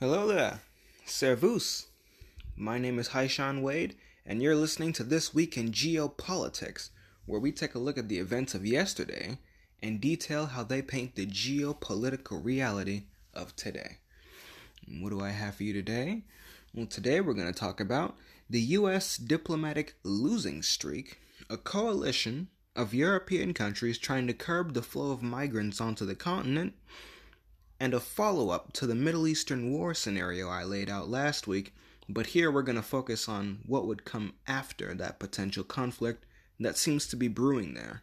Hello there, Servus. My name is Haishan Wade, and you're listening to This Week in Geopolitics, where we take a look at the events of yesterday and detail how they paint the geopolitical reality of today. What do I have for you today? Well, today we're going to talk about the U.S. diplomatic losing streak, a coalition of European countries trying to curb the flow of migrants onto the continent, and a follow up to the Middle Eastern war scenario I laid out last week. But here we're going to focus on what would come after that potential conflict that seems to be brewing there.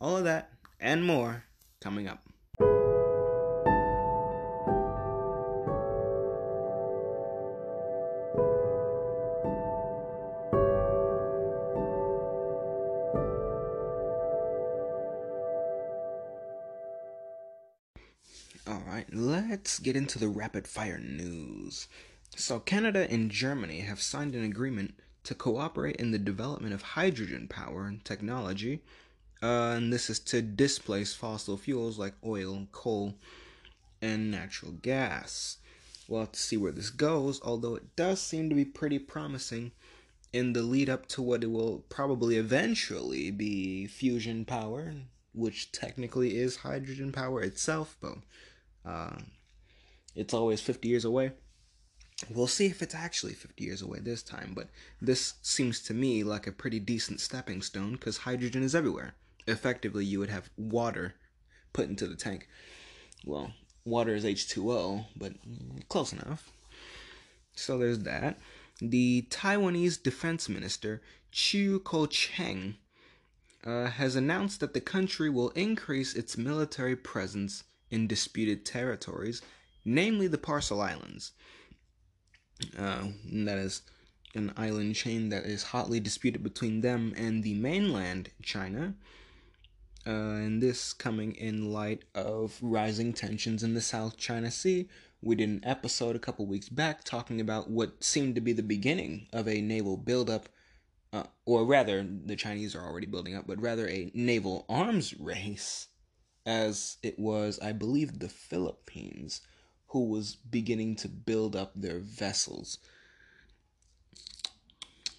All of that and more coming up. Let's get into the rapid fire news. So, Canada and Germany have signed an agreement to cooperate in the development of hydrogen power and technology, uh, and this is to displace fossil fuels like oil, coal, and natural gas. We'll have to see where this goes, although it does seem to be pretty promising in the lead up to what it will probably eventually be fusion power, which technically is hydrogen power itself, but uh, it's always 50 years away. We'll see if it's actually 50 years away this time, but this seems to me like a pretty decent stepping stone because hydrogen is everywhere. Effectively, you would have water put into the tank. Well, water is H2O, but close enough. So there's that. The Taiwanese defense minister, Chiu Kuo-cheng, uh, has announced that the country will increase its military presence in disputed territories, namely the Paracel Islands. Uh, that is an island chain that is hotly disputed between them and the mainland China. Uh, and this coming in light of rising tensions in the South China Sea. We did an episode a couple weeks back talking about what seemed to be the beginning of a naval buildup, uh, or rather, the Chinese are already building up, but rather a naval arms race, as it was, I believe, the Philippines who was beginning to build up their vessels.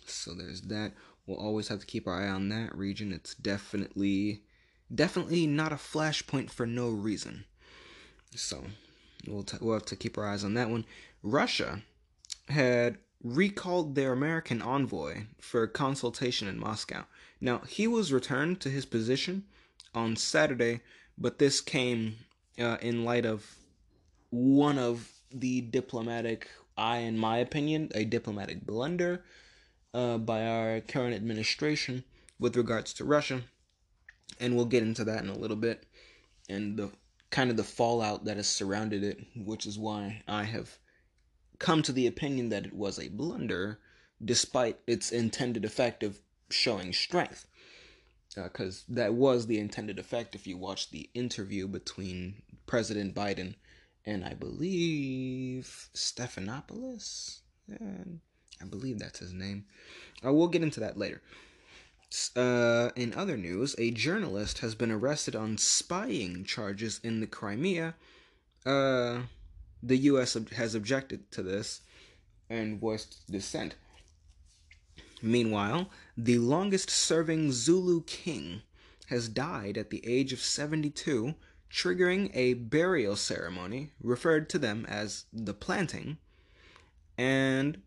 So there's that. We'll always have to keep our eye on that region. It's definitely definitely not a flashpoint for no reason. So we'll, t- we'll have to keep our eyes on that one. Russia had recalled their American envoy for consultation in Moscow. Now, he was returned to his position on Saturday, but this came uh, in light of one of the diplomatic, I, in my opinion, a diplomatic blunder uh, by our current administration with regards to Russia. And we'll get into that in a little bit. And the kind of the fallout that has surrounded it which is why i have come to the opinion that it was a blunder despite its intended effect of showing strength. Because uh, that was the intended effect if you watch the interview between president biden and i believe stephanopoulos and i believe that's his name uh, we'll get into that later uh, in other news, a journalist has been arrested on spying charges in the Crimea. Uh, the U.S. has objected to this and voiced dissent. Meanwhile, the longest serving Zulu king has died at the age of 72, triggering a burial ceremony referred to them as the planting, and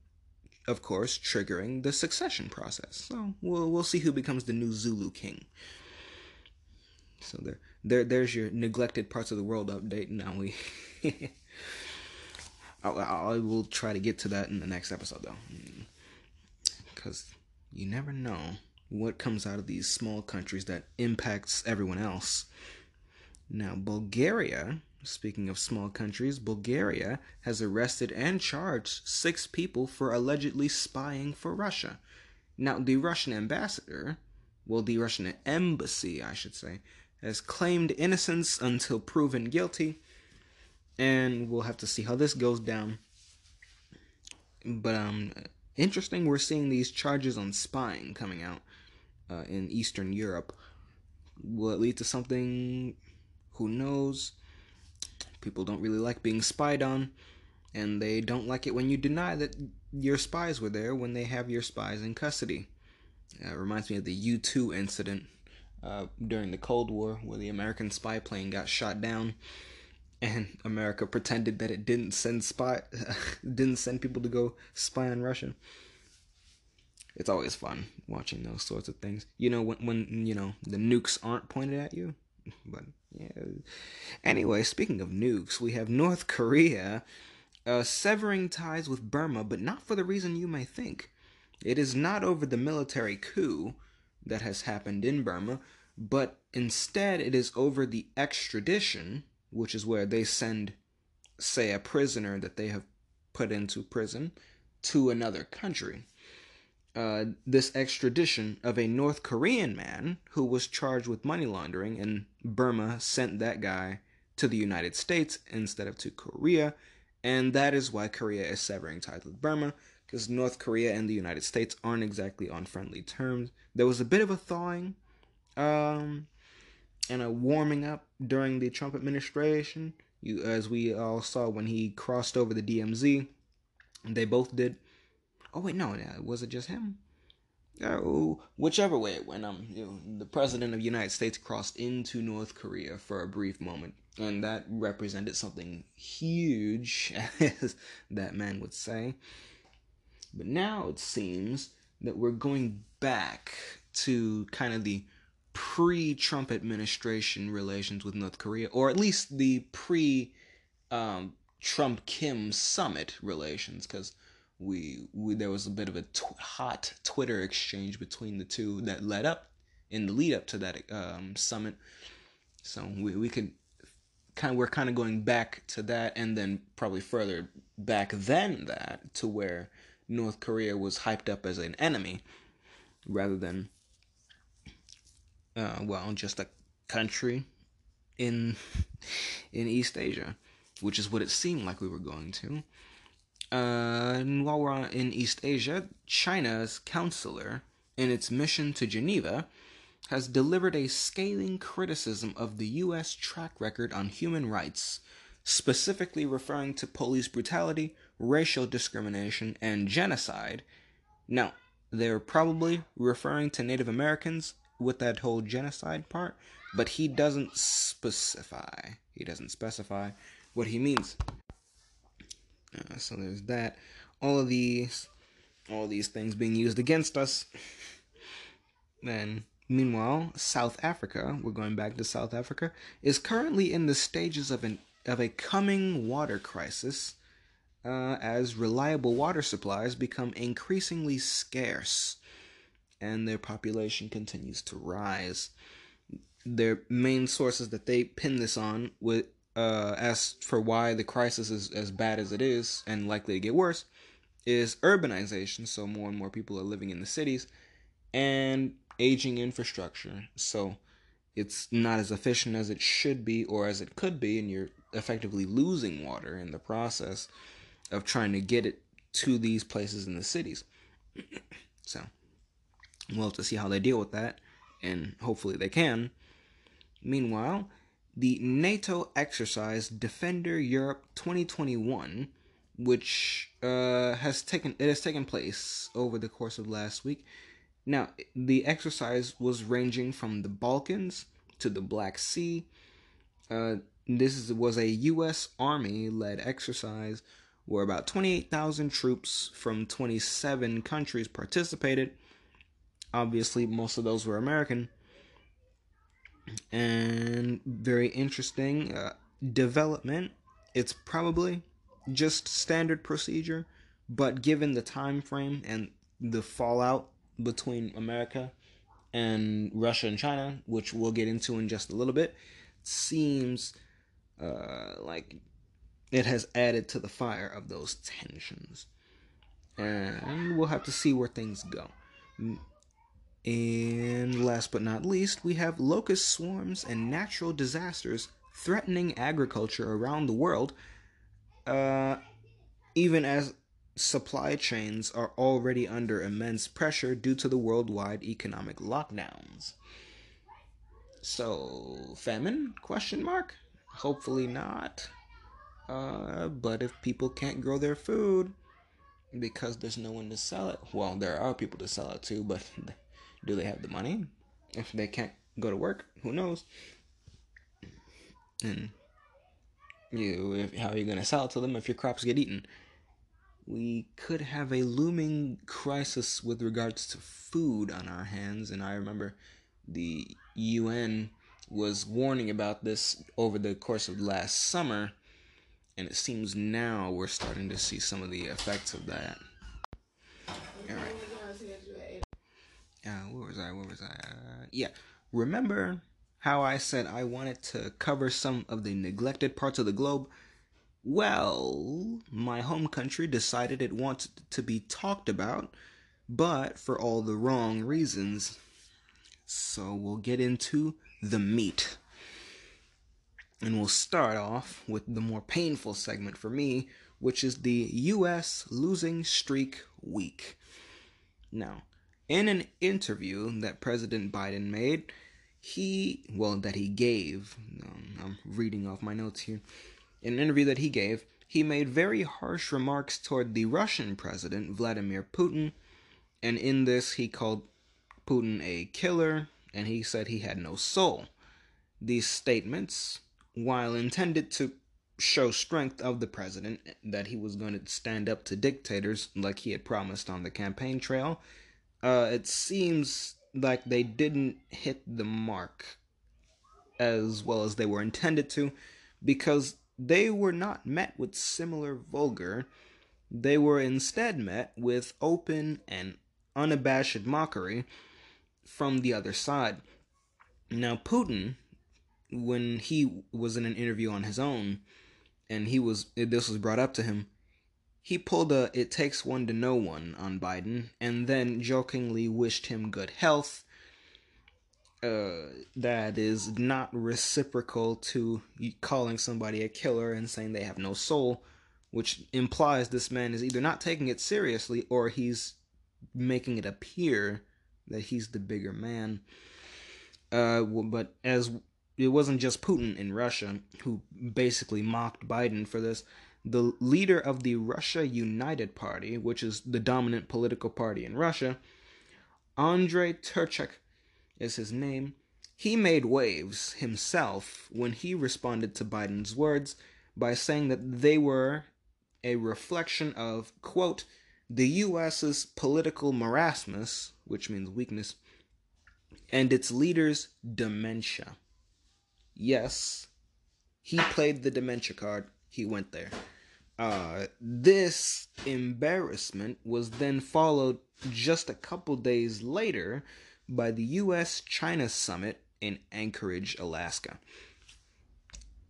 of course, triggering the succession process. So we'll we'll see who becomes the new Zulu king. So there, there, there's your neglected parts of the world update. Now we, I, I will try to get to that in the next episode though, because you never know what comes out of these small countries that impacts everyone else. Now Bulgaria Speaking of small countries, Bulgaria has arrested and charged six people for allegedly spying for Russia. Now, the Russian ambassador, well, the Russian embassy, I should say, has claimed innocence until proven guilty, and we'll have to see how this goes down. But um, interesting, we're seeing these charges on spying coming out uh, in Eastern Europe. Will it lead to something? Who knows? People don't really like being spied on. and they don't like it when you deny that your spies were there when they have your spies in custody. Uh, it reminds me of the U 2 incident uh, during the Cold War where the American spy plane got shot down and America pretended that it didn't send spy didn't send people to go spy on Russia. It's always fun watching those sorts of things. You know when when you know the nukes aren't pointed at you. But yeah. Anyway, speaking of nukes, we have North Korea uh, severing ties with Burma, but not for the reason you may think. It is not over the military coup that has happened in Burma, but instead it is over the extradition, which is where they send, say, a prisoner that they have put into prison to another country. Uh, this extradition of a North Korean man who was charged with money laundering, and Burma sent that guy to the United States instead of to Korea, and that is why Korea is severing ties with Burma, because North Korea and the United States aren't exactly on friendly terms. There was a bit of a thawing um, and a warming up during the Trump administration, you, as we all saw when he crossed over the DMZ. They both did. Oh wait, no, was it just him? Oh, whichever way it went, um, you know, the president of the United States crossed into North Korea for a brief moment and that represented something huge, as that man would say. But now it seems that we're going back to kind of the pre Trump administration relations with North Korea, or at least the pre um, Trump Kim summit relations, because we, we there was a bit of a tw- hot Twitter exchange between the two that led up in the lead up to that um, summit. So we, we could kind of we're kind of going back to that and then probably further back than that to where North Korea was hyped up as an enemy rather than uh, well just a country in in East Asia which is what it seemed like we were going to uh, and while we're in East Asia China's counselor in its mission to Geneva has delivered a scathing criticism of the U.S. track record on human rights, specifically referring to police brutality, racial discrimination, and genocide. Now, they're probably referring to Native Americans with that whole genocide part, but he doesn't specify. He doesn't specify what he means. Uh, so there's that. All of these, all of these things being used against us. Then Meanwhile, South Africa, we're going back to South Africa, is currently in the stages of an of a coming water crisis uh, as reliable water supplies become increasingly scarce and their population continues to rise. Their main sources that they pin this on with uh, as for why the crisis is as bad as it is and likely to get worse is urbanization, so more and more people are living in the cities, and aging infrastructure. So it's not as efficient as it should be or as it could be, and you're effectively losing water in the process of trying to get it to these places in the cities. so we'll have to see how they deal with that, and hopefully they can. Meanwhile, the NATO exercise Defender Europe 2021, which uh, has taken it has taken place over the course of last week, now, the exercise was ranging from the Balkans to the Black Sea. Uh, this was a U.S. Army led exercise where about 28,000 troops from 27 countries participated. Obviously, most of those were American. And very interesting uh, development. It's probably just standard procedure, but given the time frame and the fallout between America and Russia and China, which we'll get into in just a little bit, seems uh, like it has added to the fire of those tensions. And we'll have to see where things go. And last but not least, we have locust swarms and natural disasters threatening agriculture around the world, uh, even as supply chains are already under immense pressure due to the worldwide economic lockdowns. So, famine? Question mark. Hopefully not. Uh, but if people can't grow their food because there's no one to sell it, well, there are people to sell it to, but do they have the money? If they can't go to work, who knows? And you, if, how are you going to sell it to them if your crops get eaten? We could have a looming crisis with regards to food on our hands, and I remember the UN was warning about this over the course of last summer, and it seems now we're starting to see some of the effects of that. All right. Uh, where was I? Where was I? Uh, yeah. Remember how I said I wanted to cover some of the neglected parts of the globe? Well, my home country decided it wanted to be talked about, but for all the wrong reasons. So we'll get into the meat. And we'll start off with the more painful segment for me, which is the US losing streak week. Now, in an interview that President Biden made, he, well, that he gave, um, I'm reading off my notes here. In an interview that he gave, he made very harsh remarks toward the Russian president, Vladimir Putin, and in this he called Putin a killer, and he said he had no soul. These statements, while intended to show strength of the president, that he was going to stand up to dictators like he had promised on the campaign trail, uh, it seems like they didn't hit the mark as well as they were intended to because they were not met with similar vulgar. They were instead met with open and unabashed mockery from the other side. Now, Putin, when he was in an interview on his own, and he was this was brought up to him, he pulled a "it takes one to know one" on Biden, and then jokingly wished him good health. Uh, that is not reciprocal to calling somebody a killer and saying they have no soul, which implies this man is either not taking it seriously or he's making it appear that he's the bigger man. Uh, but as it wasn't just Putin in Russia who basically mocked Biden for this. The leader of the Russia United Party, which is the dominant political party in Russia, Andrei Turchak is his name. He made waves himself when he responded to Biden's words by saying that they were a reflection of, quote, the US's political marasmus, which means weakness, and its leader's dementia. Yes, he played the dementia card. He went there. Uh, this embarrassment was then followed just a couple days later by the US China summit in Anchorage, Alaska.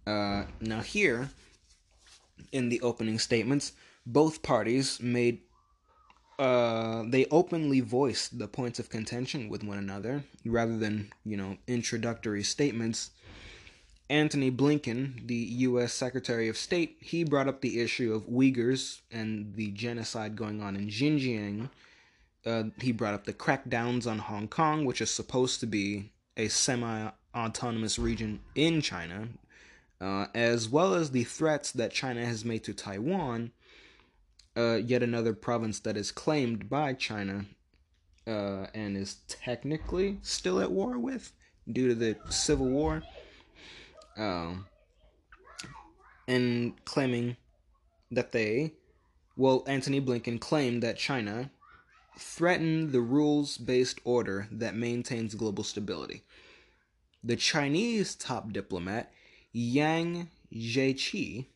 Uh, now, here in the opening statements, both parties made uh, they openly voiced the points of contention with one another rather than, you know, introductory statements. Antony Blinken, the U.S. Secretary of State, he brought up the issue of Uyghurs and the genocide going on in Xinjiang. Uh, he brought up the crackdowns on Hong Kong, which is supposed to be a semi autonomous region in China, uh, as well as the threats that China has made to Taiwan uh, yet another province that is claimed by China uh, and is technically still at war with due to the civil war. Um, and claiming that they, well, Antony Blinken claimed that China threatened the rules based order that maintains global stability. The Chinese top diplomat, Yang Jiechi,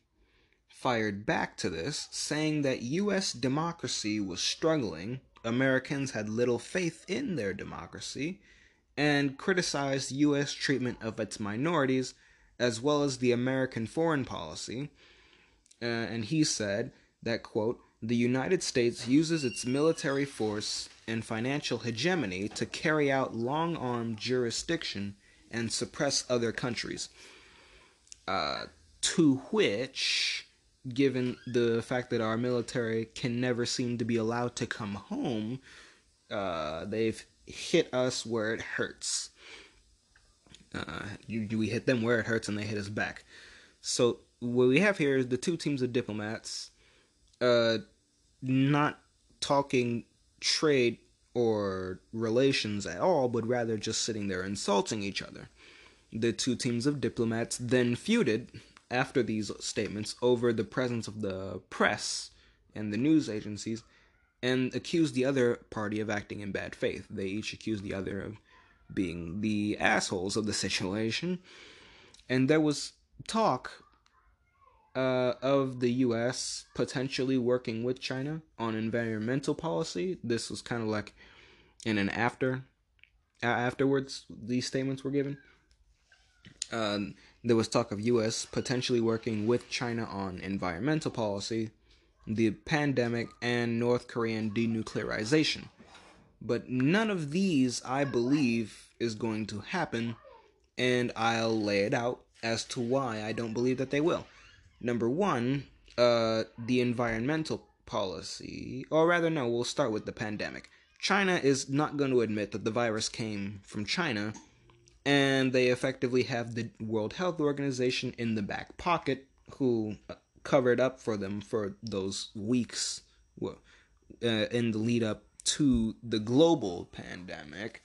fired back to this, saying that US democracy was struggling, Americans had little faith in their democracy, and criticized US treatment of its minorities, as well as the American foreign policy. Uh, and he said that, quote, the United States uses its military force and financial hegemony to carry out long arm jurisdiction and suppress other countries. Uh, to which given the fact that our military can never seem to be allowed to come home, uh, they've hit us where it hurts. Uh, we hit them where it hurts, and they hit us back. So what we have here is the two teams of diplomats uh, not talking trade or relations at all, but rather just sitting there insulting each other. The two teams of diplomats then feuded after these statements over the presence of the press and the news agencies and accused the other party of acting in bad faith. They each accused the other of being the assholes of the situation. And there was talk uh, of the U.S. potentially working with China on environmental policy. This was kind of like in an after uh, afterwards these statements were given. Uh, there was talk of U.S. potentially working with China on environmental policy, the pandemic, and North Korean denuclearization. But none of these, I believe, is going to happen, and I'll lay it out as to why I don't believe that they will. Number one, uh, the environmental policy, or rather, no, we'll start with the pandemic. China is not going to admit that the virus came from China, and they effectively have the World Health Organization in the back pocket, who uh, covered up for them for those weeks uh, in the lead up to the global pandemic,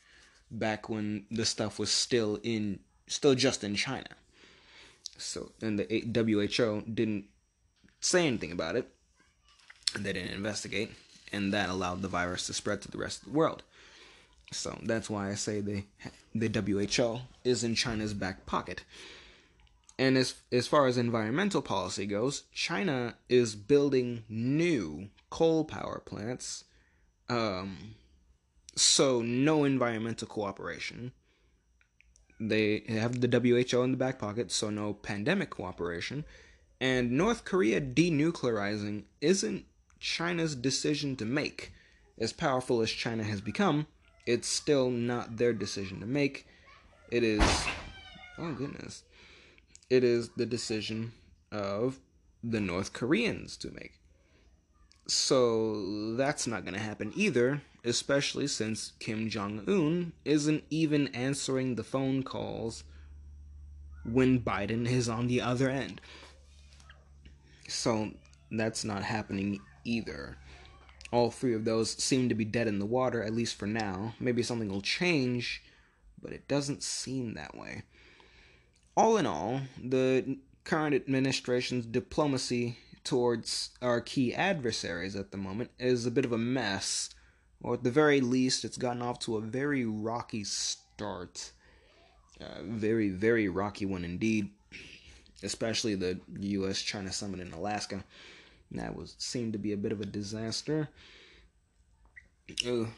back when the stuff was still in, still just in China. So, and the WHO didn't say anything about it. They didn't investigate, and that allowed the virus to spread to the rest of the world. So that's why I say the the WHO is in China's back pocket. And as as far as environmental policy goes, China is building new coal power plants. Um, so no environmental cooperation they have the WHO in the back pocket, so no pandemic cooperation. And North Korea denuclearizing isn't China's decision to make. As powerful as China has become, it's still not their decision to make. It is, oh goodness, it is the decision of the North Koreans to make. So that's not going to happen either especially since Kim Jong un isn't even answering the phone calls when Biden is on the other end. So that's not happening either. All three of those seem to be dead in the water, at least for now. Maybe something will change, but it doesn't seem that way. All in all, the current administration's diplomacy towards our key adversaries at the moment is a bit of a mess or at the very least, it's gotten off to a very rocky start. Uh, very, very rocky one indeed. Especially the U.S. China summit in Alaska. That was seemed to be a bit of a disaster. Ugh.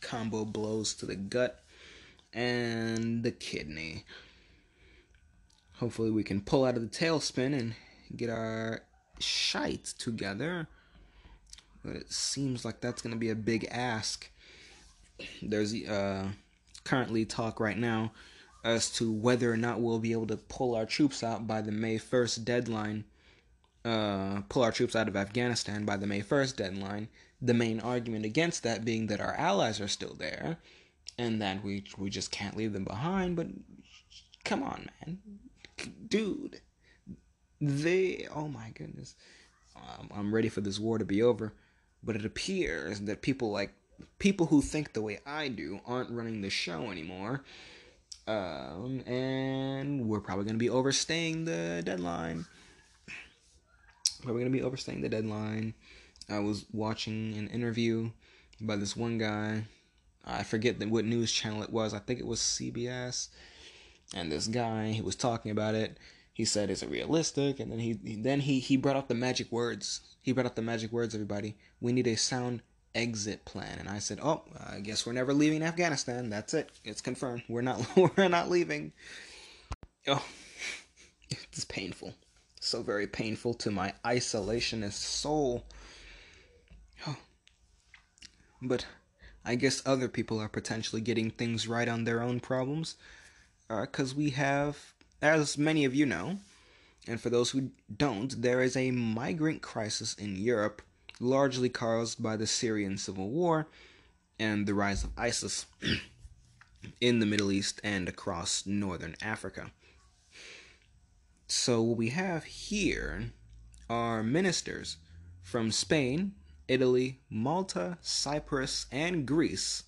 Combo blows to the gut and the kidney. Hopefully, we can pull out of the tailspin and get our shite together but it seems like that's going to be a big ask. There's uh, currently talk right now as to whether or not we'll be able to pull our troops out by the May 1st deadline. Uh, pull our troops out of Afghanistan by the May 1st deadline. The main argument against that being that our allies are still there and that we we just can't leave them behind. But come on, man, dude, they oh my goodness, um, I'm ready for this war to be over but it appears that people like people who think the way I do aren't running the show anymore. Um, and we're probably going to be overstaying the deadline. Probably going to be overstaying the deadline. I was watching an interview by this one guy. I forget what news channel it was. I think it was CBS. And this guy, he was talking about it. He said, "Is it realistic?" And then he then he he brought up the magic words he brought up the magic words, everybody. We need a sound exit plan. And I said, Oh, I guess we're never leaving Afghanistan. That's it. It's confirmed. We're not we're not leaving. Oh it's painful. So very painful to my isolationist soul. Oh. But I guess other people are potentially getting things right on their own problems. Because uh, we have, as many of you know, and for those who don't, there is a migrant crisis in Europe, largely caused by the Syrian civil war and the rise of ISIS in the Middle East and across northern Africa. So what we have here are ministers from Spain, Italy, Malta, Cyprus, and Greece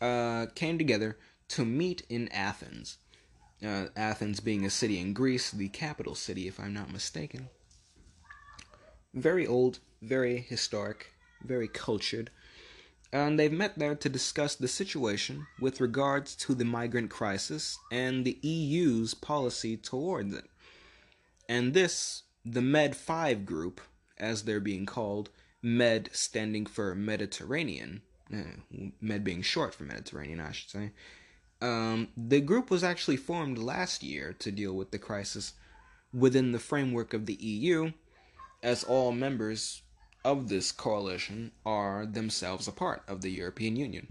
uh, came together to meet in Athens. Uh, Athens being a city in Greece, the capital city, if I'm not mistaken. Very old, very historic, very cultured. And they've met there to discuss the situation with regards to the migrant crisis and the EU's policy towards it. And this, the Med 5 group, as they're being called, Med standing for Mediterranean, uh, Med being short for Mediterranean, I should say. Um, the group was actually formed last year to deal with the crisis within the framework of the EU, as all members of this coalition are themselves a part of the European Union.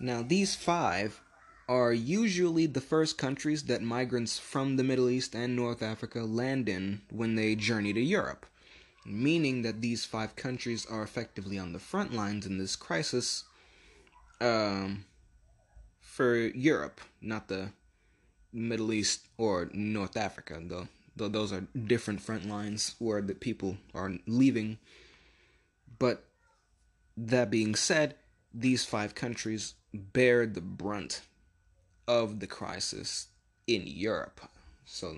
Now, these five are usually the first countries that migrants from the Middle East and North Africa land in when they journey to Europe meaning that these five countries are effectively on the front lines in this crisis um, for Europe, not the Middle East or North Africa, though. Though those are different front lines where the people are leaving. But that being said, these five countries bear the brunt of the crisis in Europe. So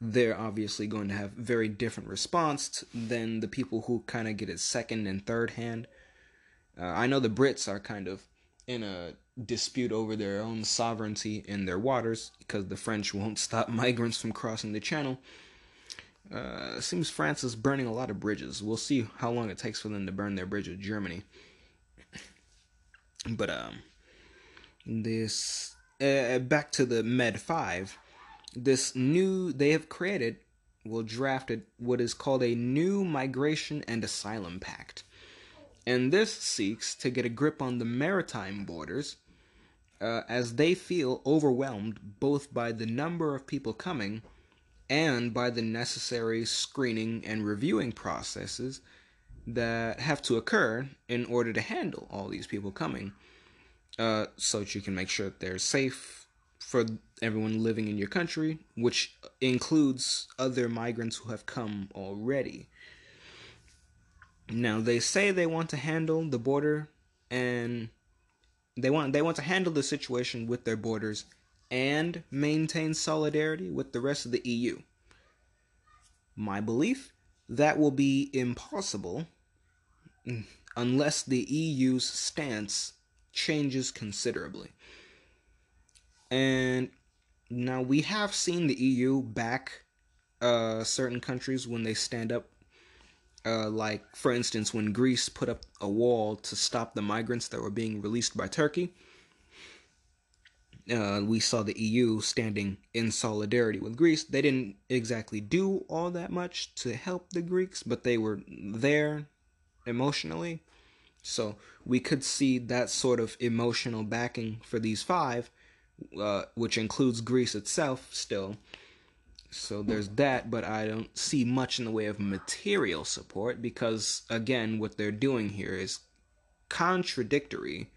they're obviously going to have very different response than the people who kind of get it second and third hand. Uh, I know the Brits are kind of in a dispute over their own sovereignty in their waters because the French won't stop migrants from crossing the channel. Uh, seems France is burning a lot of bridges. We'll see how long it takes for them to burn their bridge with Germany. But um, this uh, back to the Med Five this new they have created well drafted what is called a new migration and asylum pact and this seeks to get a grip on the maritime borders uh, as they feel overwhelmed both by the number of people coming and by the necessary screening and reviewing processes that have to occur in order to handle all these people coming uh, so that you can make sure that they're safe for everyone living in your country, which includes other migrants who have come already. Now they say they want to handle the border and they want they want to handle the situation with their borders and maintain solidarity with the rest of the EU. My belief that will be impossible unless the EU's stance changes considerably. And now we have seen the EU back uh, certain countries when they stand up. Uh, like, for instance, when Greece put up a wall to stop the migrants that were being released by Turkey, uh, we saw the EU standing in solidarity with Greece. They didn't exactly do all that much to help the Greeks, but they were there emotionally. So we could see that sort of emotional backing for these five uh, which includes Greece itself still. So there's that, but I don't see much in the way of material support because, again, what they're doing here is contradictory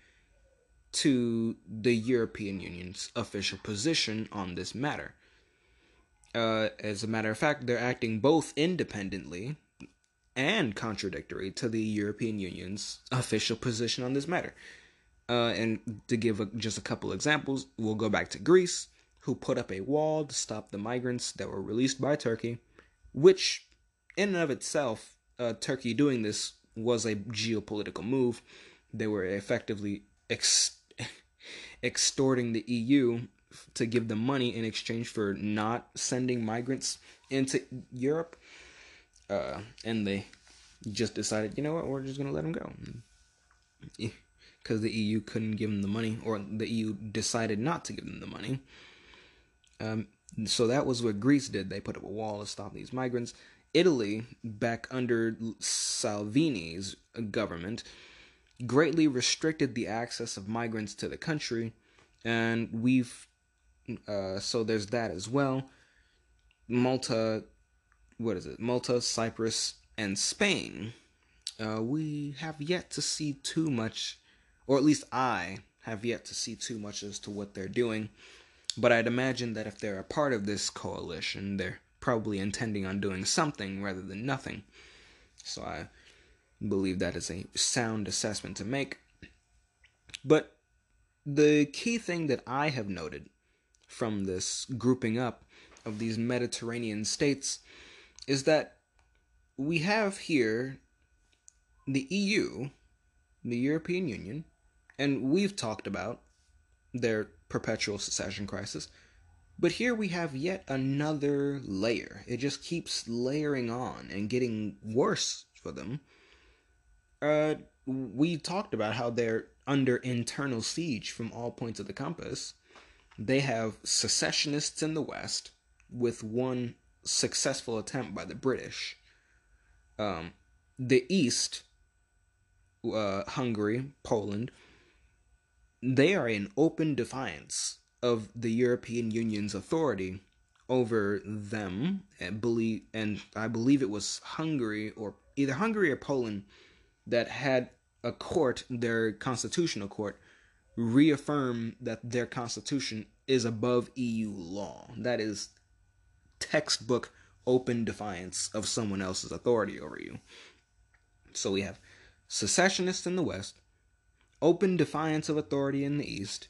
to the European Union's official position on this matter. Uh, as a matter of fact, they're acting both independently and contradictory to the European Union's official position on this matter. Uh, and to give a, just a couple examples, we'll go back to Greece, who put up a wall to stop the migrants that were released by Turkey, which, in and of itself, uh, Turkey doing this was a geopolitical move. They were effectively ex- extorting the EU to give them money in exchange for not sending migrants into Europe. Uh, and they just decided, you know what, we're just going to let them go because the EU couldn't give them the money, or the EU decided not to give them the money. Um, so that was what Greece did. They put up a wall to stop these migrants. Italy, back under Salvini's government, greatly restricted the access of migrants to the country, and we've uh, so there's that as well. Malta, what is it? Malta, Cyprus, and Spain. Uh, we have yet to see too much or at least I have yet to see too much as to what they're doing. But I'd imagine that if they're a part of this coalition, they're probably intending on doing something rather than nothing. So I believe that is a sound assessment to make. But the key thing that I have noted from this grouping up of these Mediterranean states is that we have here the EU, the European Union, and we've talked about their perpetual secession crisis. But here we have yet another layer. It just keeps layering on and getting worse for them. Uh, we talked about how they're under internal siege from all points of the compass. They have secessionists in the West, with one successful attempt by the British. Um, the East, uh, Hungary, Poland, they are in open defiance of the European Union's authority over them eh, and believe and I believe it was Hungary or either Hungary or Poland that had a court, their constitutional court, reaffirm that their constitution is above EU law. That is textbook open defiance of someone else's authority over you. So we have secessionists in the West, open defiance of authority in the East,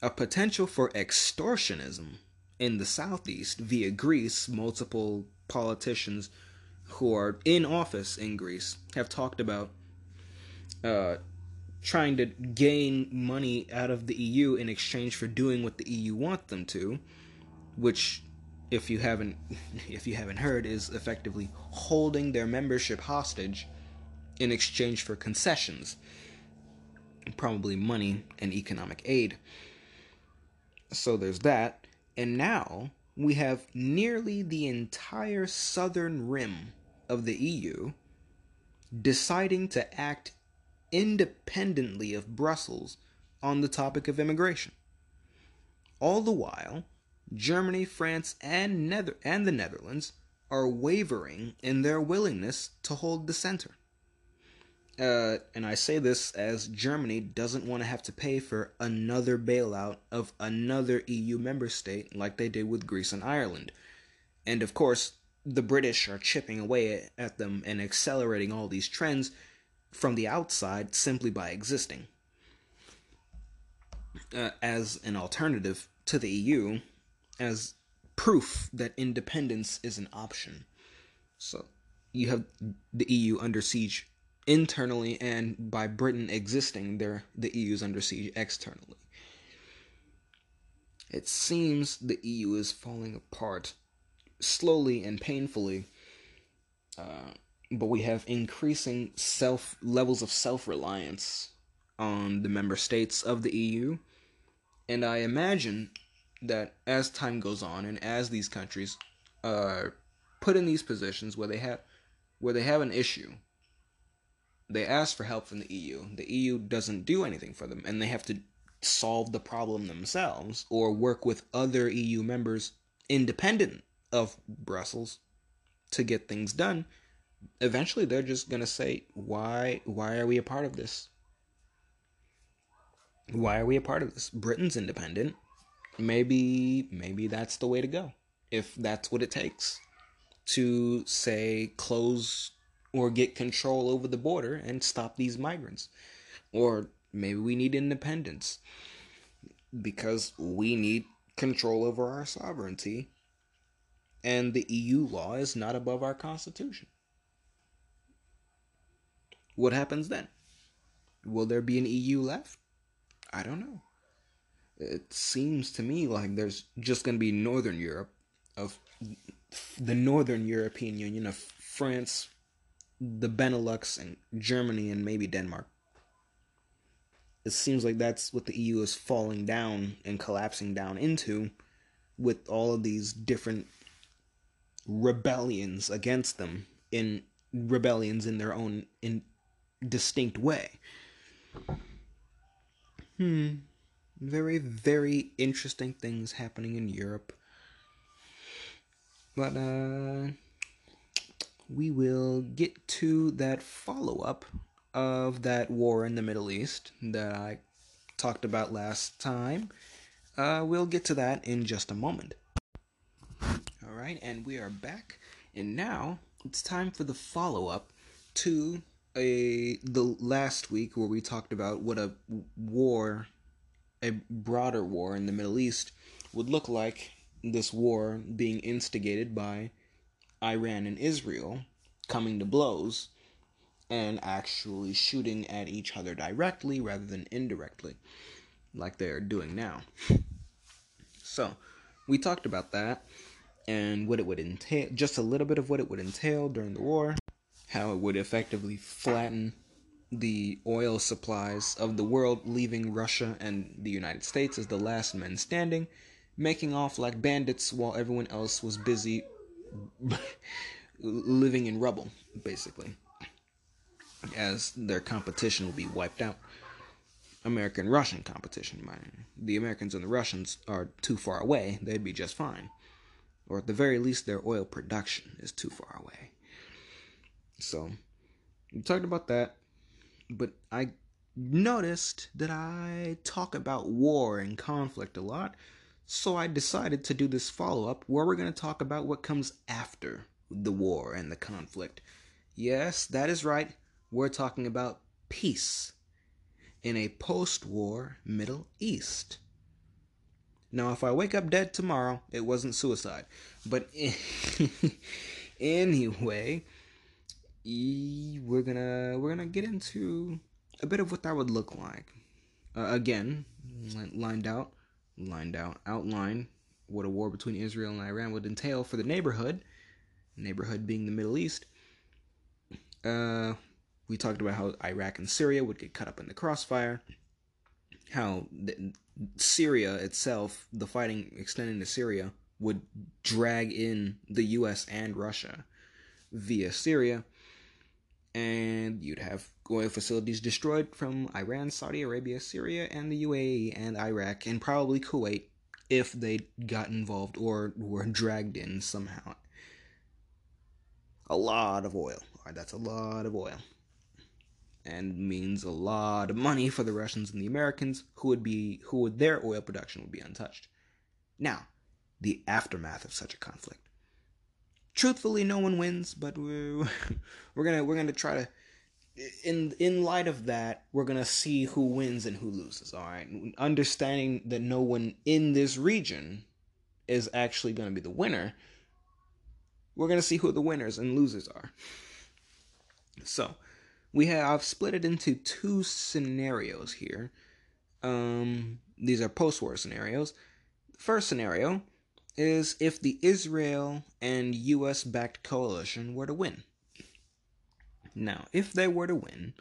a potential for extortionism in the Southeast via Greece. Multiple politicians who are in office in Greece have talked about uh, trying to gain money out of the EU in exchange for doing what the EU want them to, which if you haven't if you haven't heard is effectively holding their membership hostage in exchange for concessions probably money and economic aid. So there's that. And now we have nearly the entire southern rim of the EU deciding to act independently of Brussels on the topic of immigration. All the while Germany, France, and, Nether- and the Netherlands are wavering in their willingness to hold the center. Uh, and I say this as Germany doesn't want to have to pay for another bailout of another EU member state like they did with Greece and Ireland. And of course, the British are chipping away at them and accelerating all these trends from the outside simply by existing. Uh, as an alternative to the EU, as proof that independence is an option. So you have the EU under siege internally, and by Britain existing, there the EU is under siege externally. It seems the EU is falling apart slowly and painfully, uh, but we have increasing self levels of self reliance on the member states of the EU, and I imagine that as time goes on and as these countries are put in these positions where they have where they have an issue they ask for help from the EU the EU doesn't do anything for them and they have to solve the problem themselves or work with other EU members independent of Brussels to get things done. Eventually they're just going to say why why are we a part of this? Why are we a part of this? Britain's independent. Maybe maybe that's the way to go. If that's what it takes to say close or get control over the border and stop these migrants. Or maybe we need independence because we need control over our sovereignty and the EU law is not above our constitution. What happens then? Will there be an EU left? I don't know. It seems to me like there's just going to be Northern Europe of the Northern European Union of France, the Benelux, and Germany, and maybe Denmark. It seems like that's what the EU is falling down and collapsing down into with all of these different rebellions against them in rebellions in their own in distinct way. Hmm very, very interesting things happening in Europe. But uh, we will get to that follow up of that war in the Middle East that I talked about last time. Uh, we'll get to that in just a moment. All right, and we are back, and now it's time for the follow up to a the last week where we talked about what a war, a broader war in the Middle East would look like. This war being instigated by Iran and Israel coming to blows and actually shooting at each other directly rather than indirectly, like they're doing now. So, we talked about that and what it would entail, just a little bit of what it would entail during the war, how it would effectively flatten the oil supplies of the world, leaving Russia and the United States as the last men standing, making off like bandits while everyone else was busy living in rubble, basically, as their competition will be wiped out. American Russian competition. The Americans and the Russians are too far away, they'd be just fine or at the very least, their oil production is too far away. So, we talked about that, but I noticed that I talk about war and conflict a lot, so I decided to do this follow up where we're going to talk about what comes after the war and the conflict. Yes, that is right. We're talking about peace in a post war Middle East. Now, if I wake up dead tomorrow, it wasn't suicide. But anyway, we're gonna we're gonna get into a bit of what that would look like. Uh, again, lined out, lined out, outline what a war between Israel and Iran would entail for the neighborhood. Neighborhood being the Middle East. Uh, we talked about how Iraq and Syria would get cut up in the crossfire. How the, Syria itself, the fighting extending to Syria, would drag in the US and Russia via Syria. And you'd have oil facilities destroyed from Iran, Saudi Arabia, Syria, and the UAE and Iraq, and probably Kuwait if they got involved or were dragged in somehow. A lot of oil. Alright, that's a lot of oil and means a lot of money for the Russians and the Americans, who would be who would their oil production would be untouched. Now, the aftermath of such a conflict. Truthfully, no one wins, but we're we're gonna we're gonna try to. In in light of that, we're gonna see who wins and who loses. All right, understanding that no one in this region is actually gonna be the winner. We're gonna see who the winners and losers are. So, we have I've split it into two scenarios here. Um, these are post-war scenarios. First scenario is if the Israel and US backed coalition were to win. Now, if they were to win,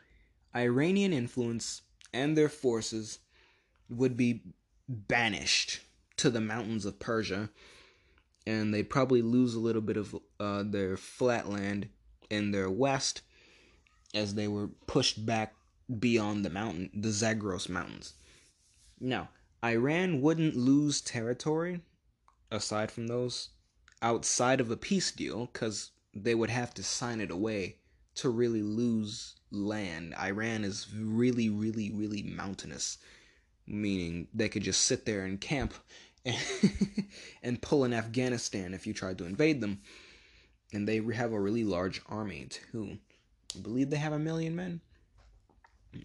Iranian influence and their forces would be banished to the mountains of Persia, and they'd probably lose a little bit of uh, their flatland in their west as they were pushed back beyond the mountain, the Zagros Mountains. Now, Iran wouldn't lose territory aside from those outside of a peace deal because they would have to sign it away to really lose land. Iran is really, really, really mountainous, meaning they could just sit there and camp and, and pull in Afghanistan if you tried to invade them. And they have a really large army too. I believe they have a million men.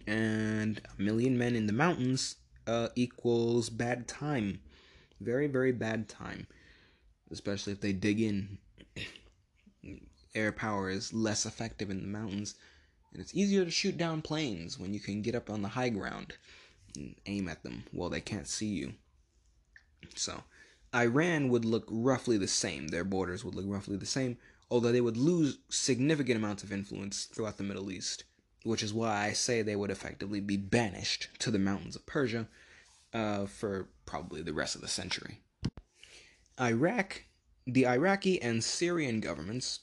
And a million men in the mountains uh, equals bad time. Very, very bad time. Especially if they dig in. Air power is less effective in the mountains. And it's easier to shoot down planes when you can get up on the high ground and aim at them while they can't see you. So, Iran would look roughly the same. Their borders would look roughly the same, although they would lose significant amounts of influence throughout the Middle East, which is why I say they would effectively be banished to the mountains of Persia uh, for probably the rest of the century. Iraq, the Iraqi and Syrian governments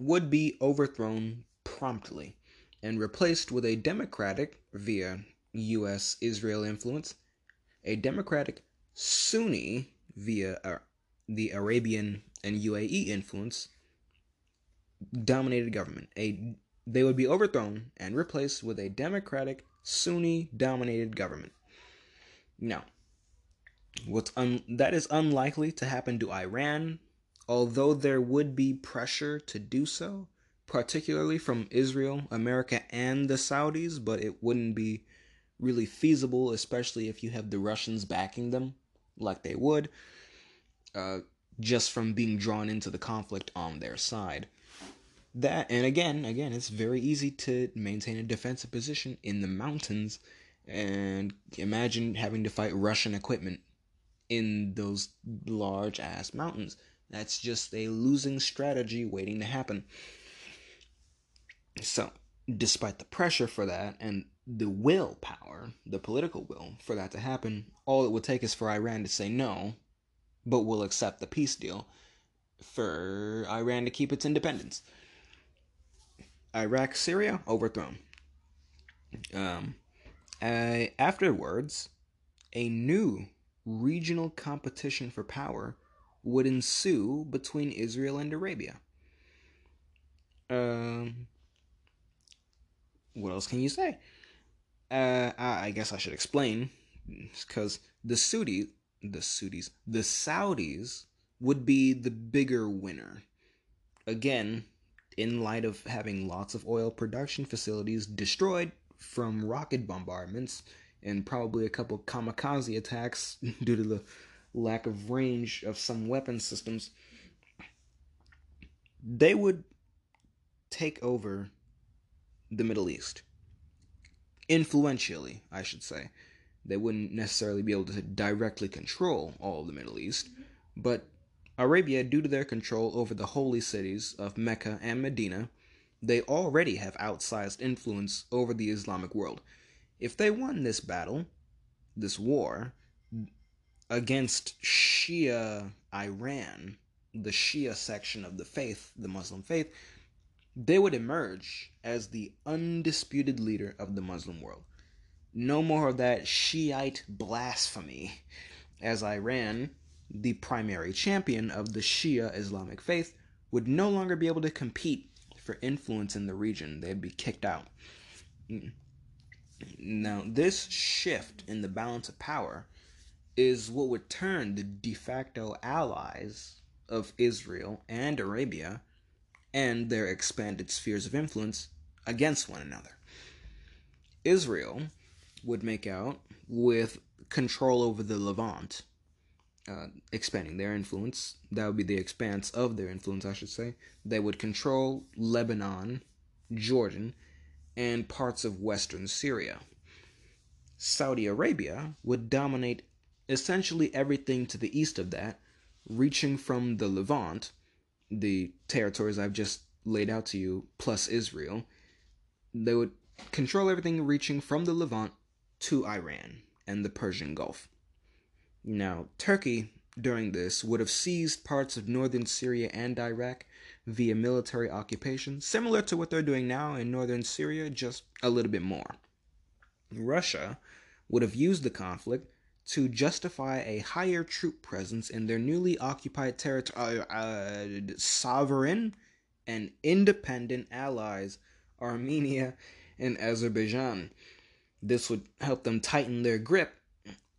would be overthrown promptly and replaced with a democratic, via U.S. Israel influence, a democratic Sunni via uh, the Arabian and UAE influence dominated government. A they would be overthrown and replaced with a democratic Sunni dominated government. Now, What's un- that is unlikely to happen to Iran, although there would be pressure to do so, particularly from Israel, America, and the Saudis, but it wouldn't be really feasible, especially if you have the Russians backing them, like they would, uh, just from being drawn into the conflict on their side. That and again, again, it's very easy to maintain a defensive position in the mountains, and imagine having to fight Russian equipment in those large ass mountains. That's just a losing strategy waiting to happen. So, despite the pressure for that and the willpower, the political will for that to happen, all it would take is for Iran to say no, but we'll accept the peace deal for Iran to keep its independence. Iraq, Syria, overthrown. Um, afterwards, a new regional competition for power would ensue between Israel and Arabia. Um, what else can you say? Uh, I guess I should explain, because the Saudis, the Saudis, the Saudis would be the bigger winner. Again, in light of having lots of oil production facilities destroyed from rocket bombardments and probably a couple kamikaze attacks due to the lack of range of some weapon systems, they would take over the Middle East. Influentially, I should say. They wouldn't necessarily be able to directly control all of the Middle East, but Arabia, due to their control over the holy cities of Mecca and Medina, they already have outsized influence over the Islamic world. If they won this battle, this war, against Shia Iran, the Shia section of the faith, the Muslim faith, they would emerge as the undisputed leader of the Muslim world. No more of that Shiite blasphemy, as Iran, the primary champion of the Shia Islamic faith, would no longer be able to compete for influence in the region. They'd be kicked out. Mm. Now, this shift in the balance of power is what would turn the de facto allies of Israel and Arabia and their expanded spheres of influence against one another. Israel would make out with control over the Levant, uh, expanding their influence. That would be the expanse of their influence, I should say. They would control Lebanon, Jordan, and parts of western Syria. Saudi Arabia would dominate essentially everything to the east of that, reaching from the Levant the territories I've just laid out to you, plus Israel, they would control everything reaching from the Levant to Iran and the Persian Gulf. Now, Turkey during this would have seized parts of northern Syria and Iraq via military occupation, similar to what they're doing now in northern Syria, just a little bit more. Russia would have used the conflict to justify a higher troop presence in their newly occupied territory, uh, uh, sovereign and independent allies, Armenia and Azerbaijan. This would help them tighten their grip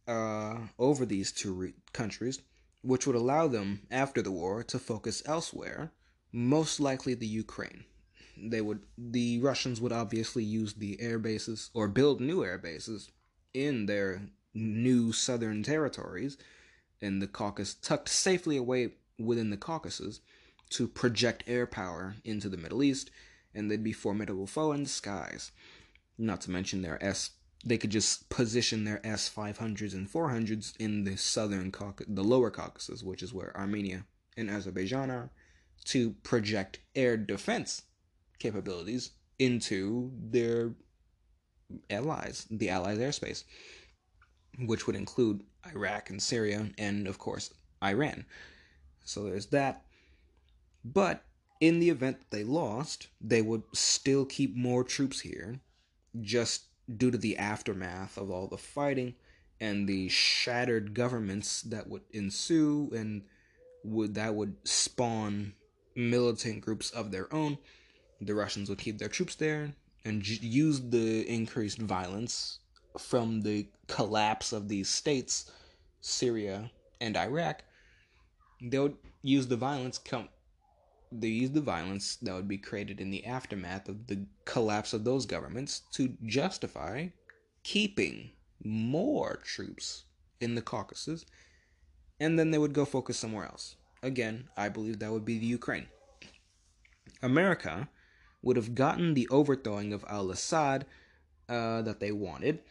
uh, over these two re- countries, which would allow them, after the war, to focus elsewhere, most likely the Ukraine. They would the Russians would obviously use the air bases or build new air bases in their new southern territories in the Caucasus, tucked safely away within the Caucasus, to project air power into the Middle East, and they'd be formidable foe in skies. Not to mention their S, they could just position their S 500s and 400s in the southern Caucasus, the lower Caucasus, which is where Armenia and Azerbaijan are, to project air defense capabilities into their allies, the allies' airspace which would include Iraq and Syria, and of course, Iran. So there's that. But in the event that they lost, they would still keep more troops here, just due to the aftermath of all the fighting and the shattered governments that would ensue and would that would spawn militant groups of their own. The Russians would keep their troops there and use the increased violence from the collapse of these states Syria, and Iraq, they would use the violence come they use the violence that would be created in the aftermath of the collapse of those governments to justify keeping more troops in the Caucasus, and then they would go focus somewhere else. Again, I believe that would be the Ukraine. America would have gotten the overthrowing of al Assad uh, that they wanted,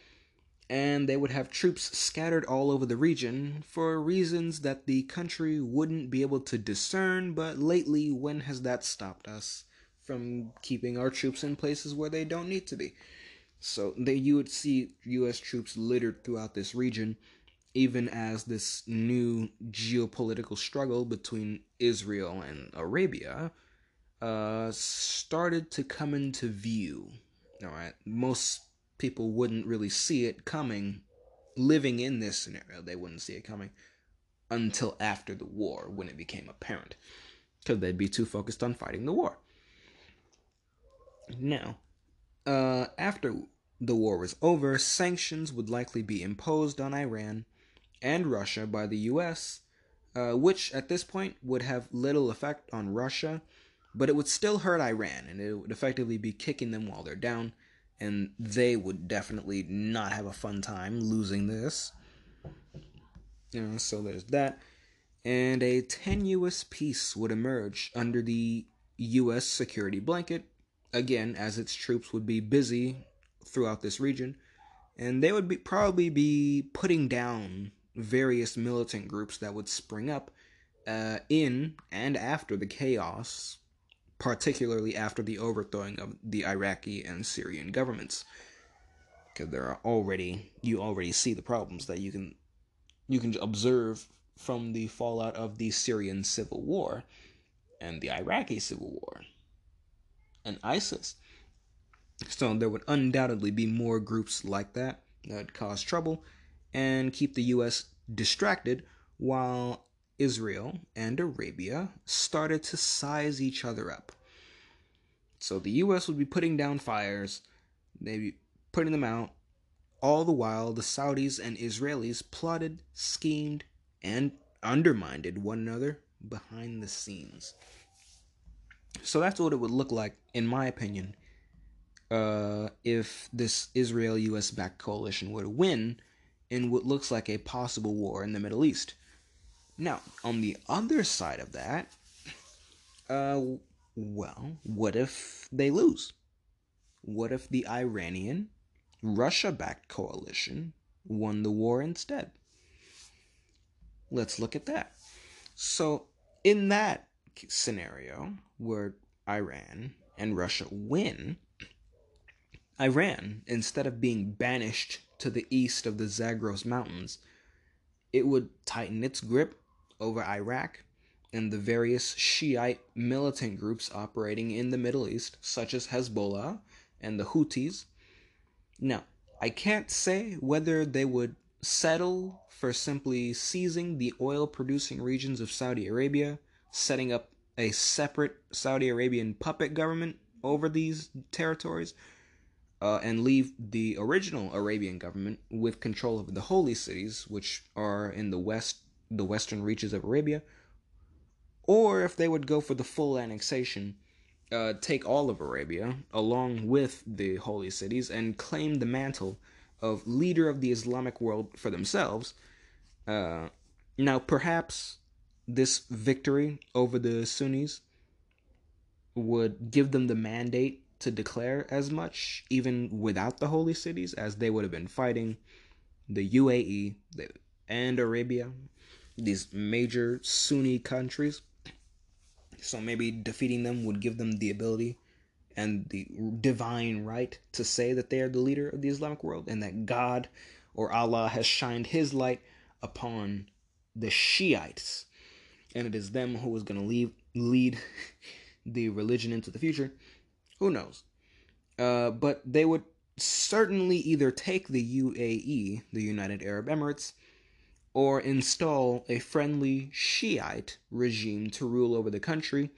and they would have troops scattered all over the region for reasons that the country wouldn't be able to discern. But lately, when has that stopped us from keeping our troops in places where they don't need to be? So they, you would see U.S. troops littered throughout this region, even as this new geopolitical struggle between Israel and Arabia uh, started to come into view. All right, most people wouldn't really see it coming living in this scenario they wouldn't see it coming until after the war when it became apparent because they'd be too focused on fighting the war. Now uh, after the war was over sanctions would likely be imposed on iran and russia by the us uh, which at this point would have little effect on russia but it would still hurt iran and it would effectively be kicking them while they're down and they would definitely not have a fun time losing this. You know, so there's that. And a tenuous peace would emerge under the U.S. security blanket, again, as its troops would be busy throughout this region, and they would be probably be putting down various militant groups that would spring up uh, in and after the chaos particularly after the overthrowing of the Iraqi and Syrian governments. Because there are already you already see the problems that you can you can observe from the fallout of the Syrian civil war and the Iraqi civil war and ISIS. So there would undoubtedly be more groups like that that cause trouble and keep the US distracted while Israel and Arabia started to size each other up. So the US would be putting down fires, maybe putting them out, all the while the Saudis and Israelis plotted, schemed, and undermined one another behind the scenes. So that's what it would look like, in my opinion, uh, if this Israel US backed coalition were to win in what looks like a possible war in the Middle East. Now, on the other side of that, uh, well, what if they lose? What if the Iranian, Russia backed coalition won the war instead? Let's look at that. So, in that scenario where Iran and Russia win, Iran, instead of being banished to the east of the Zagros Mountains, it would tighten its grip over Iraq and the various Shiite militant groups operating in the Middle East, such as Hezbollah and the Houthis. Now, I can't say whether they would settle for simply seizing the oil producing regions of Saudi Arabia, setting up a separate Saudi Arabian puppet government over these territories, uh, and leave the original Arabian government with control of the holy cities, which are in the west the western reaches of Arabia, or if they would go for the full annexation, uh, take all of Arabia along with the holy cities and claim the mantle of leader of the Islamic world for themselves. Uh, now, perhaps this victory over the Sunnis would give them the mandate to declare as much, even without the holy cities, as they would have been fighting the UAE and Arabia these major Sunni countries. So maybe defeating them would give them the ability and the divine right to say that they are the leader of the Islamic world and that God or Allah has shined his light upon the Shiites and it is them who is going to lead the religion into the future. Who knows? Uh, but they would certainly either take the UAE, the United Arab Emirates, or install a friendly Shiite regime to rule over the country,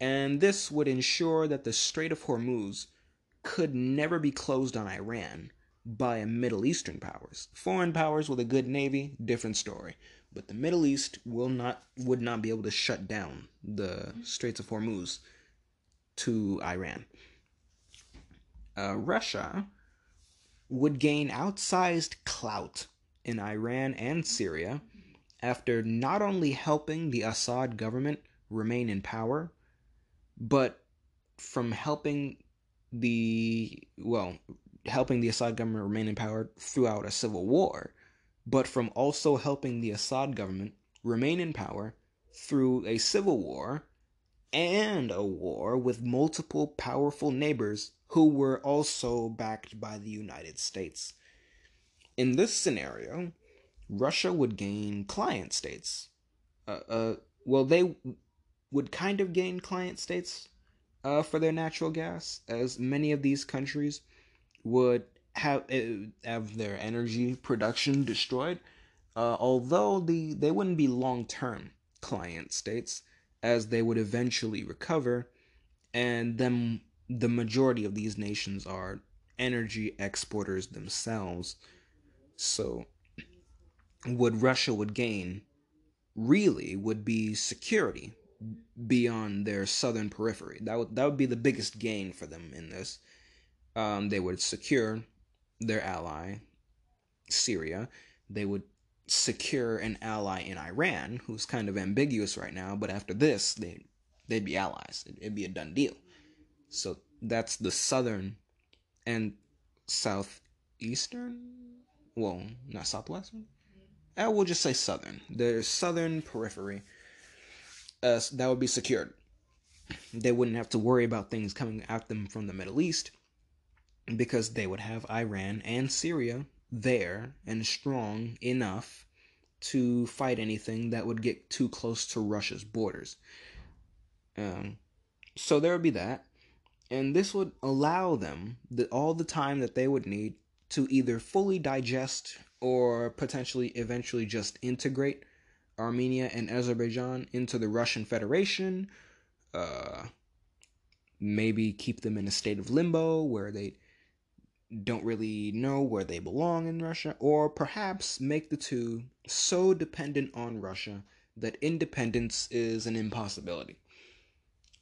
and this would ensure that the Strait of Hormuz could never be closed on Iran by Middle Eastern powers. Foreign powers with a good navy, different story. But the Middle East will not would not be able to shut down the Straits of Hormuz to Iran. Uh, Russia would gain outsized clout in Iran and Syria after not only helping the Assad government remain in power, but from helping the well, helping the Assad government remain in power throughout a civil war, but from also helping the Assad government remain in power through a civil war and a war with multiple powerful neighbors who were also backed by the United States. In this scenario, Russia would gain client states. Uh, uh, well, they would kind of gain client states uh, for their natural gas, as many of these countries would have uh, have their energy production destroyed. Uh, although the they wouldn't be long term client states, as they would eventually recover, and then the majority of these nations are energy exporters themselves. So, what Russia would gain really would be security beyond their southern periphery. That would that would be the biggest gain for them in this. Um, they would secure their ally, Syria. They would secure an ally in Iran, who's kind of ambiguous right now. But after this, they they'd be allies. It'd be a done deal. So that's the southern and southeastern. Well, not southwestern. I will just say southern. The southern periphery. Uh, that would be secured. They wouldn't have to worry about things coming at them from the Middle East because they would have Iran and Syria there and strong enough to fight anything that would get too close to Russia's borders. Um, so there would be that and this would allow them the, all the time that they would need to either fully digest or potentially eventually just integrate Armenia and Azerbaijan into the Russian Federation. Uh, maybe keep them in a state of limbo where they don't really know where they belong in Russia, or perhaps make the two so dependent on Russia that independence is an impossibility.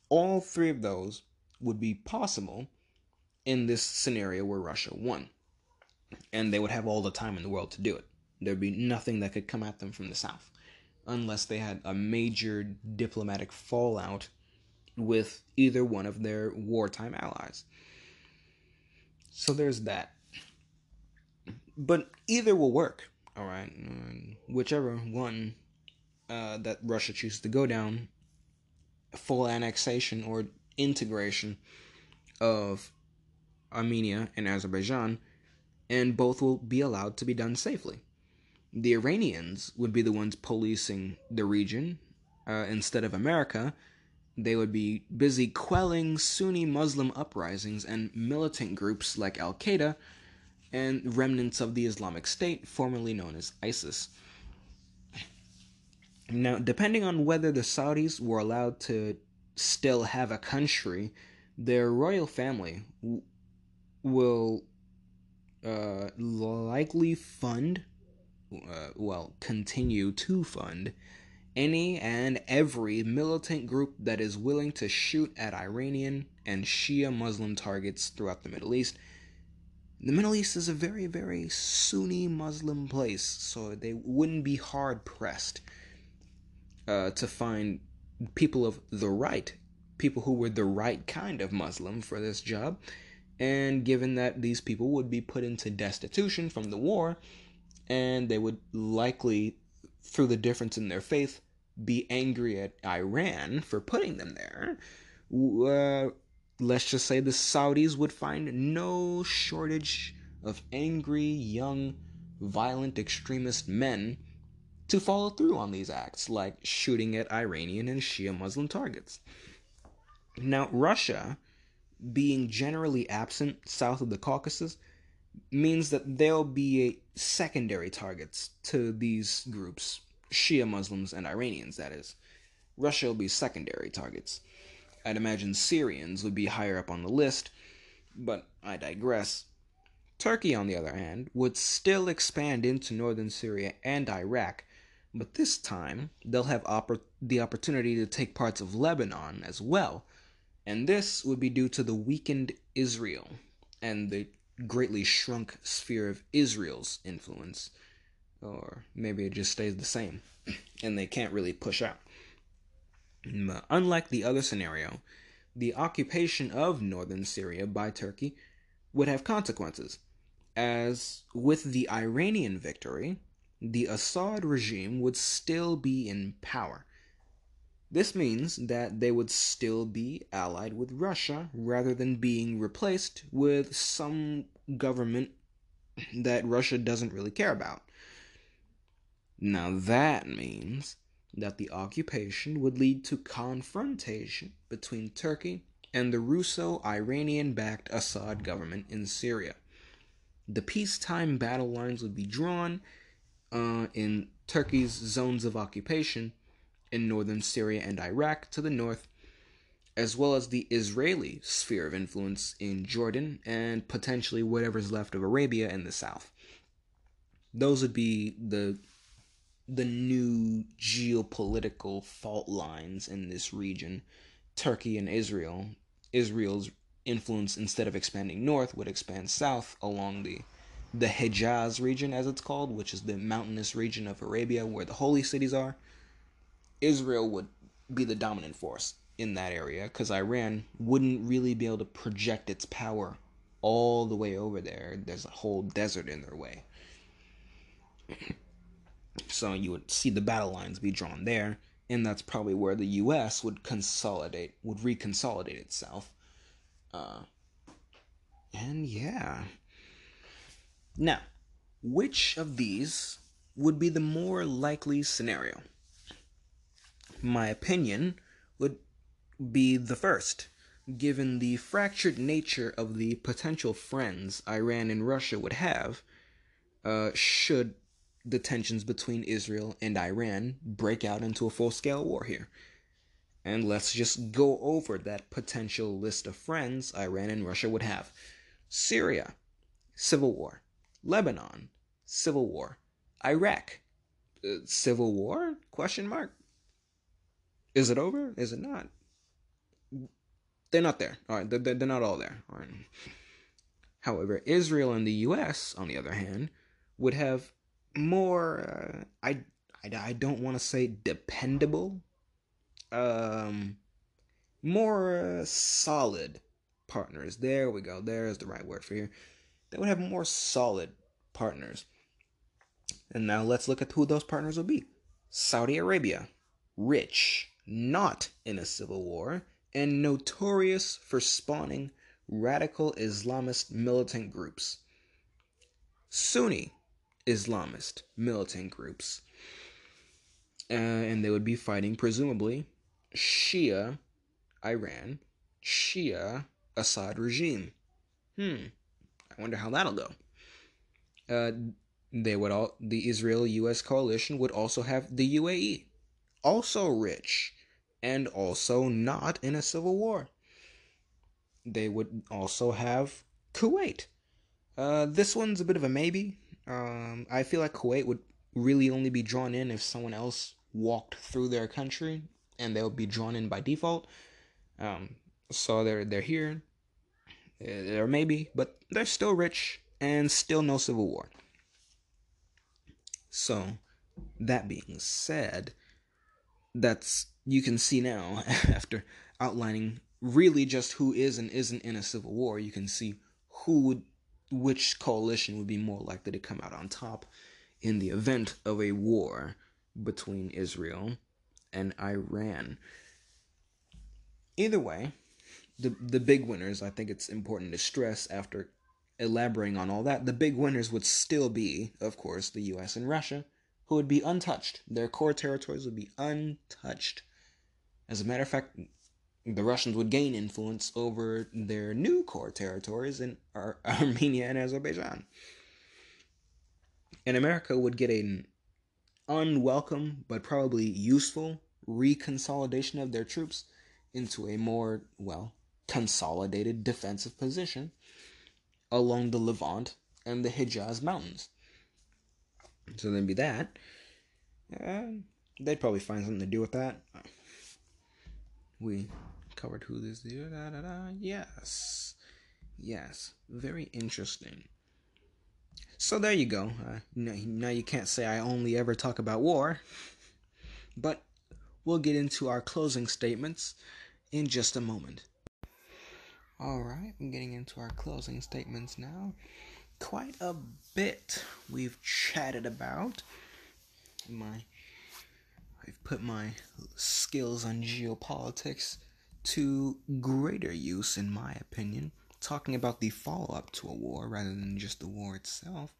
All three of those would be possible in this scenario where Russia won. And they would have all the time in the world to do it. There'd be nothing that could come at them from the south unless they had a major diplomatic fallout with either one of their wartime allies. So there's that. But either will work, all right? Whichever one uh, that Russia chooses to go down, full annexation or integration of Armenia and Azerbaijan, and both will be allowed to be done safely. The Iranians would be the ones policing the region uh, instead of America. They would be busy quelling Sunni Muslim uprisings and militant groups like Al Qaeda and remnants of the Islamic State, formerly known as ISIS. Now, depending on whether the Saudis were allowed to still have a country, their royal family w- will uh, likely fund, uh, well, continue to fund any and every militant group that is willing to shoot at Iranian and Shia Muslim targets throughout the Middle East. The Middle East is a very, very Sunni Muslim place, so they wouldn't be hard pressed uh, to find people of the right, people who were the right kind of Muslim for this job. And given that these people would be put into destitution from the war, and they would likely, through the difference in their faith, be angry at Iran for putting them there, uh, let's just say the Saudis would find no shortage of angry, young, violent extremist men to follow through on these acts, like shooting at Iranian and Shia Muslim targets. Now, Russia, being generally absent south of the Caucasus, means that they'll be secondary targets to these groups, Shia Muslims and Iranians, that is. Russia will be secondary targets. I'd imagine Syrians would be higher up on the list, but I digress. Turkey, on the other hand, would still expand into northern Syria and Iraq, but this time they'll have oppor- the opportunity to take parts of Lebanon as well, and this would be due to the weakened Israel and the greatly shrunk sphere of Israel's influence. Or maybe it just stays the same and they can't really push out. But unlike the other scenario, the occupation of northern Syria by Turkey would have consequences, as with the Iranian victory, the Assad regime would still be in power. This means that they would still be allied with Russia rather than being replaced with some government that Russia doesn't really care about. Now that means that the occupation would lead to confrontation between Turkey and the Russo Iranian backed Assad government in Syria. The peacetime battle lines would be drawn uh, in Turkey's zones of occupation in northern Syria and Iraq to the north, as well as the Israeli sphere of influence in Jordan and potentially whatever's left of Arabia in the south. Those would be the the new geopolitical fault lines in this region, Turkey and Israel. Israel's influence, instead of expanding north, would expand south along the the Hejaz region, as it's called, which is the mountainous region of Arabia where the holy cities are. Israel would be the dominant force in that area because Iran wouldn't really be able to project its power all the way over there. There's a whole desert in their way. So you would see the battle lines be drawn there, and that's probably where the U.S. would consolidate, would reconsolidate itself. Uh, and yeah. Now, which of these would be the more likely scenario? My opinion would be the first, given the fractured nature of the potential friends Iran and Russia would have, uh, should the tensions between Israel and Iran break out into a full scale war here. And let's just go over that potential list of friends Iran and Russia would have Syria, civil war. Lebanon, civil war. Iraq, uh, civil war? Question mark. Is it over? Is it not? They're not there. All right, they're, they're not all there. All right. However, Israel and the U.S., on the other hand, would have more uh, I, I I don't want to say dependable um more uh, solid partners there we go there's the right word for here they would have more solid partners and now let's look at who those partners will be Saudi Arabia rich not in a civil war and notorious for spawning radical Islamist militant groups Sunni Islamist militant groups. Uh, and they would be fighting, presumably, Shia Iran, Shia Assad regime. Hmm. I wonder how that'll go. Uh, they would all the Israel U.S. coalition would also have the UAE, also rich, and also not in a civil war. They would also have Kuwait. Uh, this one's a bit of a maybe. Um, I feel like Kuwait would really only be drawn in if someone else walked through their country, and they'll be drawn in by default. Um, so they're they're here. There maybe, but they're still rich and still no civil war. So, that being said, that's you can see now after outlining really just who is and isn't in a civil war. You can see who would which coalition would be more likely to come out on top in the event of a war between Israel and Iran. Either way, the the big winners, I think it's important to stress after elaborating on all that, the big winners would still be, of course, the US and Russia, who would be untouched. Their core territories would be untouched. As a matter of fact, the Russians would gain influence over their new core territories in Ar- Armenia and Azerbaijan. And America would get an unwelcome but probably useful reconsolidation of their troops into a more, well, consolidated defensive position along the Levant and the Hijaz Mountains. So there'd be that. Uh, they'd probably find something to do with that. We covered who this is. Da, da, da. Yes. Yes. Very interesting. So there you go. Uh, now you can't say I only ever talk about war. But we'll get into our closing statements in just a moment. Alright, I'm getting into our closing statements now. Quite a bit we've chatted about. My I've put my skills on geopolitics to greater use, in my opinion, talking about the follow up to a war rather than just the war itself.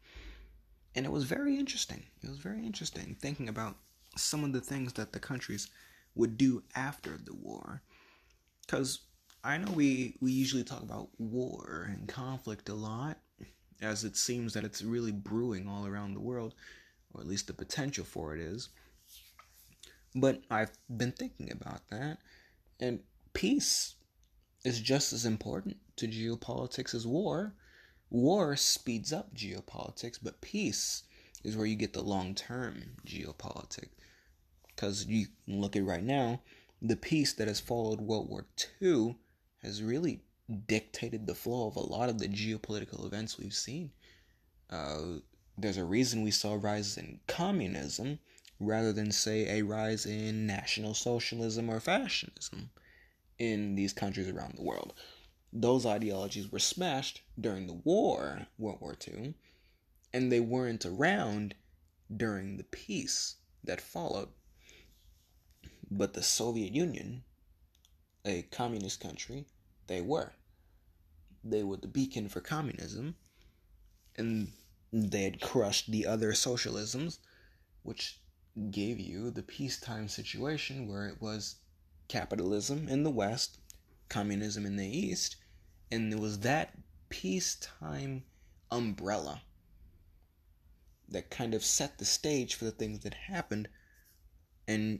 And it was very interesting. It was very interesting thinking about some of the things that the countries would do after the war. Because I know we, we usually talk about war and conflict a lot, as it seems that it's really brewing all around the world, or at least the potential for it is. But I've been thinking about that, and peace is just as important to geopolitics as war. War speeds up geopolitics, but peace is where you get the long term geopolitics. Because you look at right now, the peace that has followed World War II has really dictated the flow of a lot of the geopolitical events we've seen. Uh, there's a reason we saw rises in communism rather than, say, a rise in National Socialism or Fascism in these countries around the world. Those ideologies were smashed during the war, World War II, and they weren't around during the peace that followed. But the Soviet Union, a communist country, they were. They were the beacon for communism, and they had crushed the other socialisms, which gave you the peacetime situation where it was capitalism in the West, communism in the East, and it was that peacetime umbrella that kind of set the stage for the things that happened, and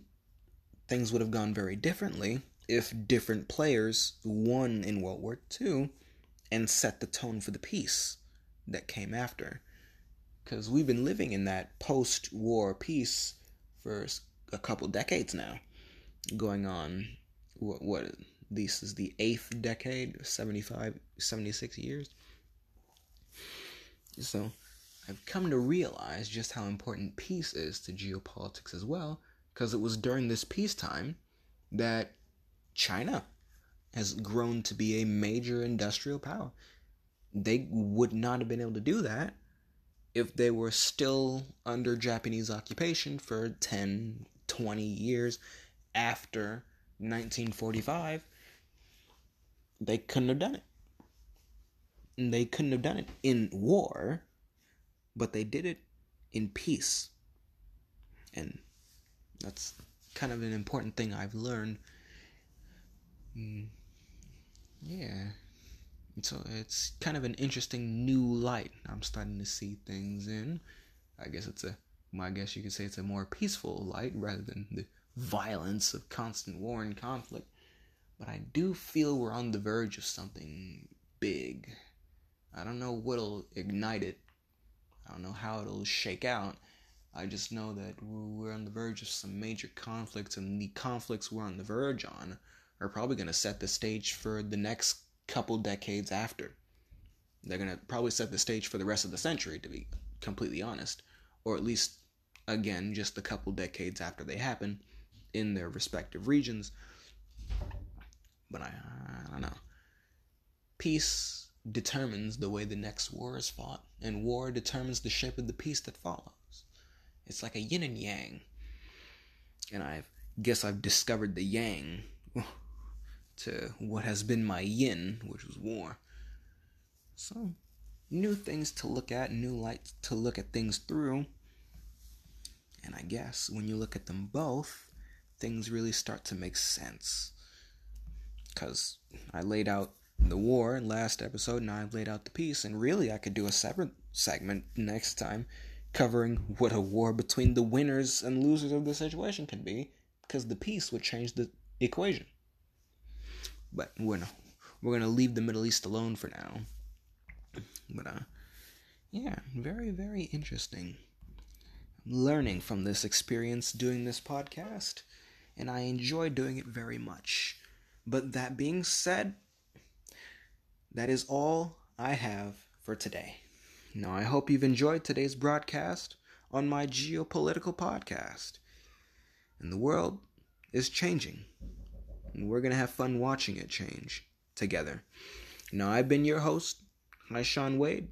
things would have gone very differently if different players won in World War II and set the tone for the peace that came after. Because we've been living in that post war peace for a couple decades now, going on what what this is the eighth decade, 75, 76 years. So I've come to realize just how important peace is to geopolitics as well, because it was during this peacetime that China has grown to be a major industrial power. They would not have been able to do that if they were still under Japanese occupation for 10, 20 years after 1945, they couldn't have done it. They couldn't have done it in war, but they did it in peace. And that's kind of an important thing I've learned. Mm, yeah. So it's kind of an interesting new light I'm starting to see things in. I guess it's a, I guess you could say it's a more peaceful light rather than the violence of constant war and conflict. But I do feel we're on the verge of something big. I don't know what'll ignite it. I don't know how it'll shake out. I just know that we're on the verge of some major conflicts, and the conflicts we're on the verge on are probably going to set the stage for the next couple decades after. They're going to probably set the stage for the rest of the century, to be completely honest, or at least, again, just a couple decades after they happen in their respective regions. But I, I don't know. Peace determines the way the next war is fought, and war determines the shape of the peace that follows. It's like a yin and yang. And I guess I've discovered the yang to what has been my yin, which was war. So, new things to look at, new light to look at things through. And I guess when you look at them both, things really start to make sense. Because I laid out the war in last episode, and I've laid out the peace, and really I could do a separate segment next time covering what a war between the winners and losers of the situation could be, because the peace would change the equation. But we're gonna we're gonna leave the Middle East alone for now. But uh, yeah, very, very interesting. I'm learning from this experience doing this podcast, and I enjoy doing it very much. But that being said, that is all I have for today. Now, I hope you've enjoyed today's broadcast on my geopolitical podcast. And the world is changing. And we're going to have fun watching it change together. Now, I've been your host, Haisean Wade,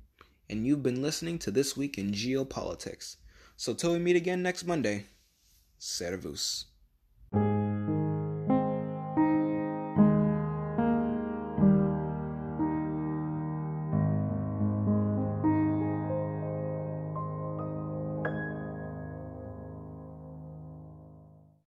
and you've been listening to This Week in Geopolitics. So till we meet again next Monday, Servus.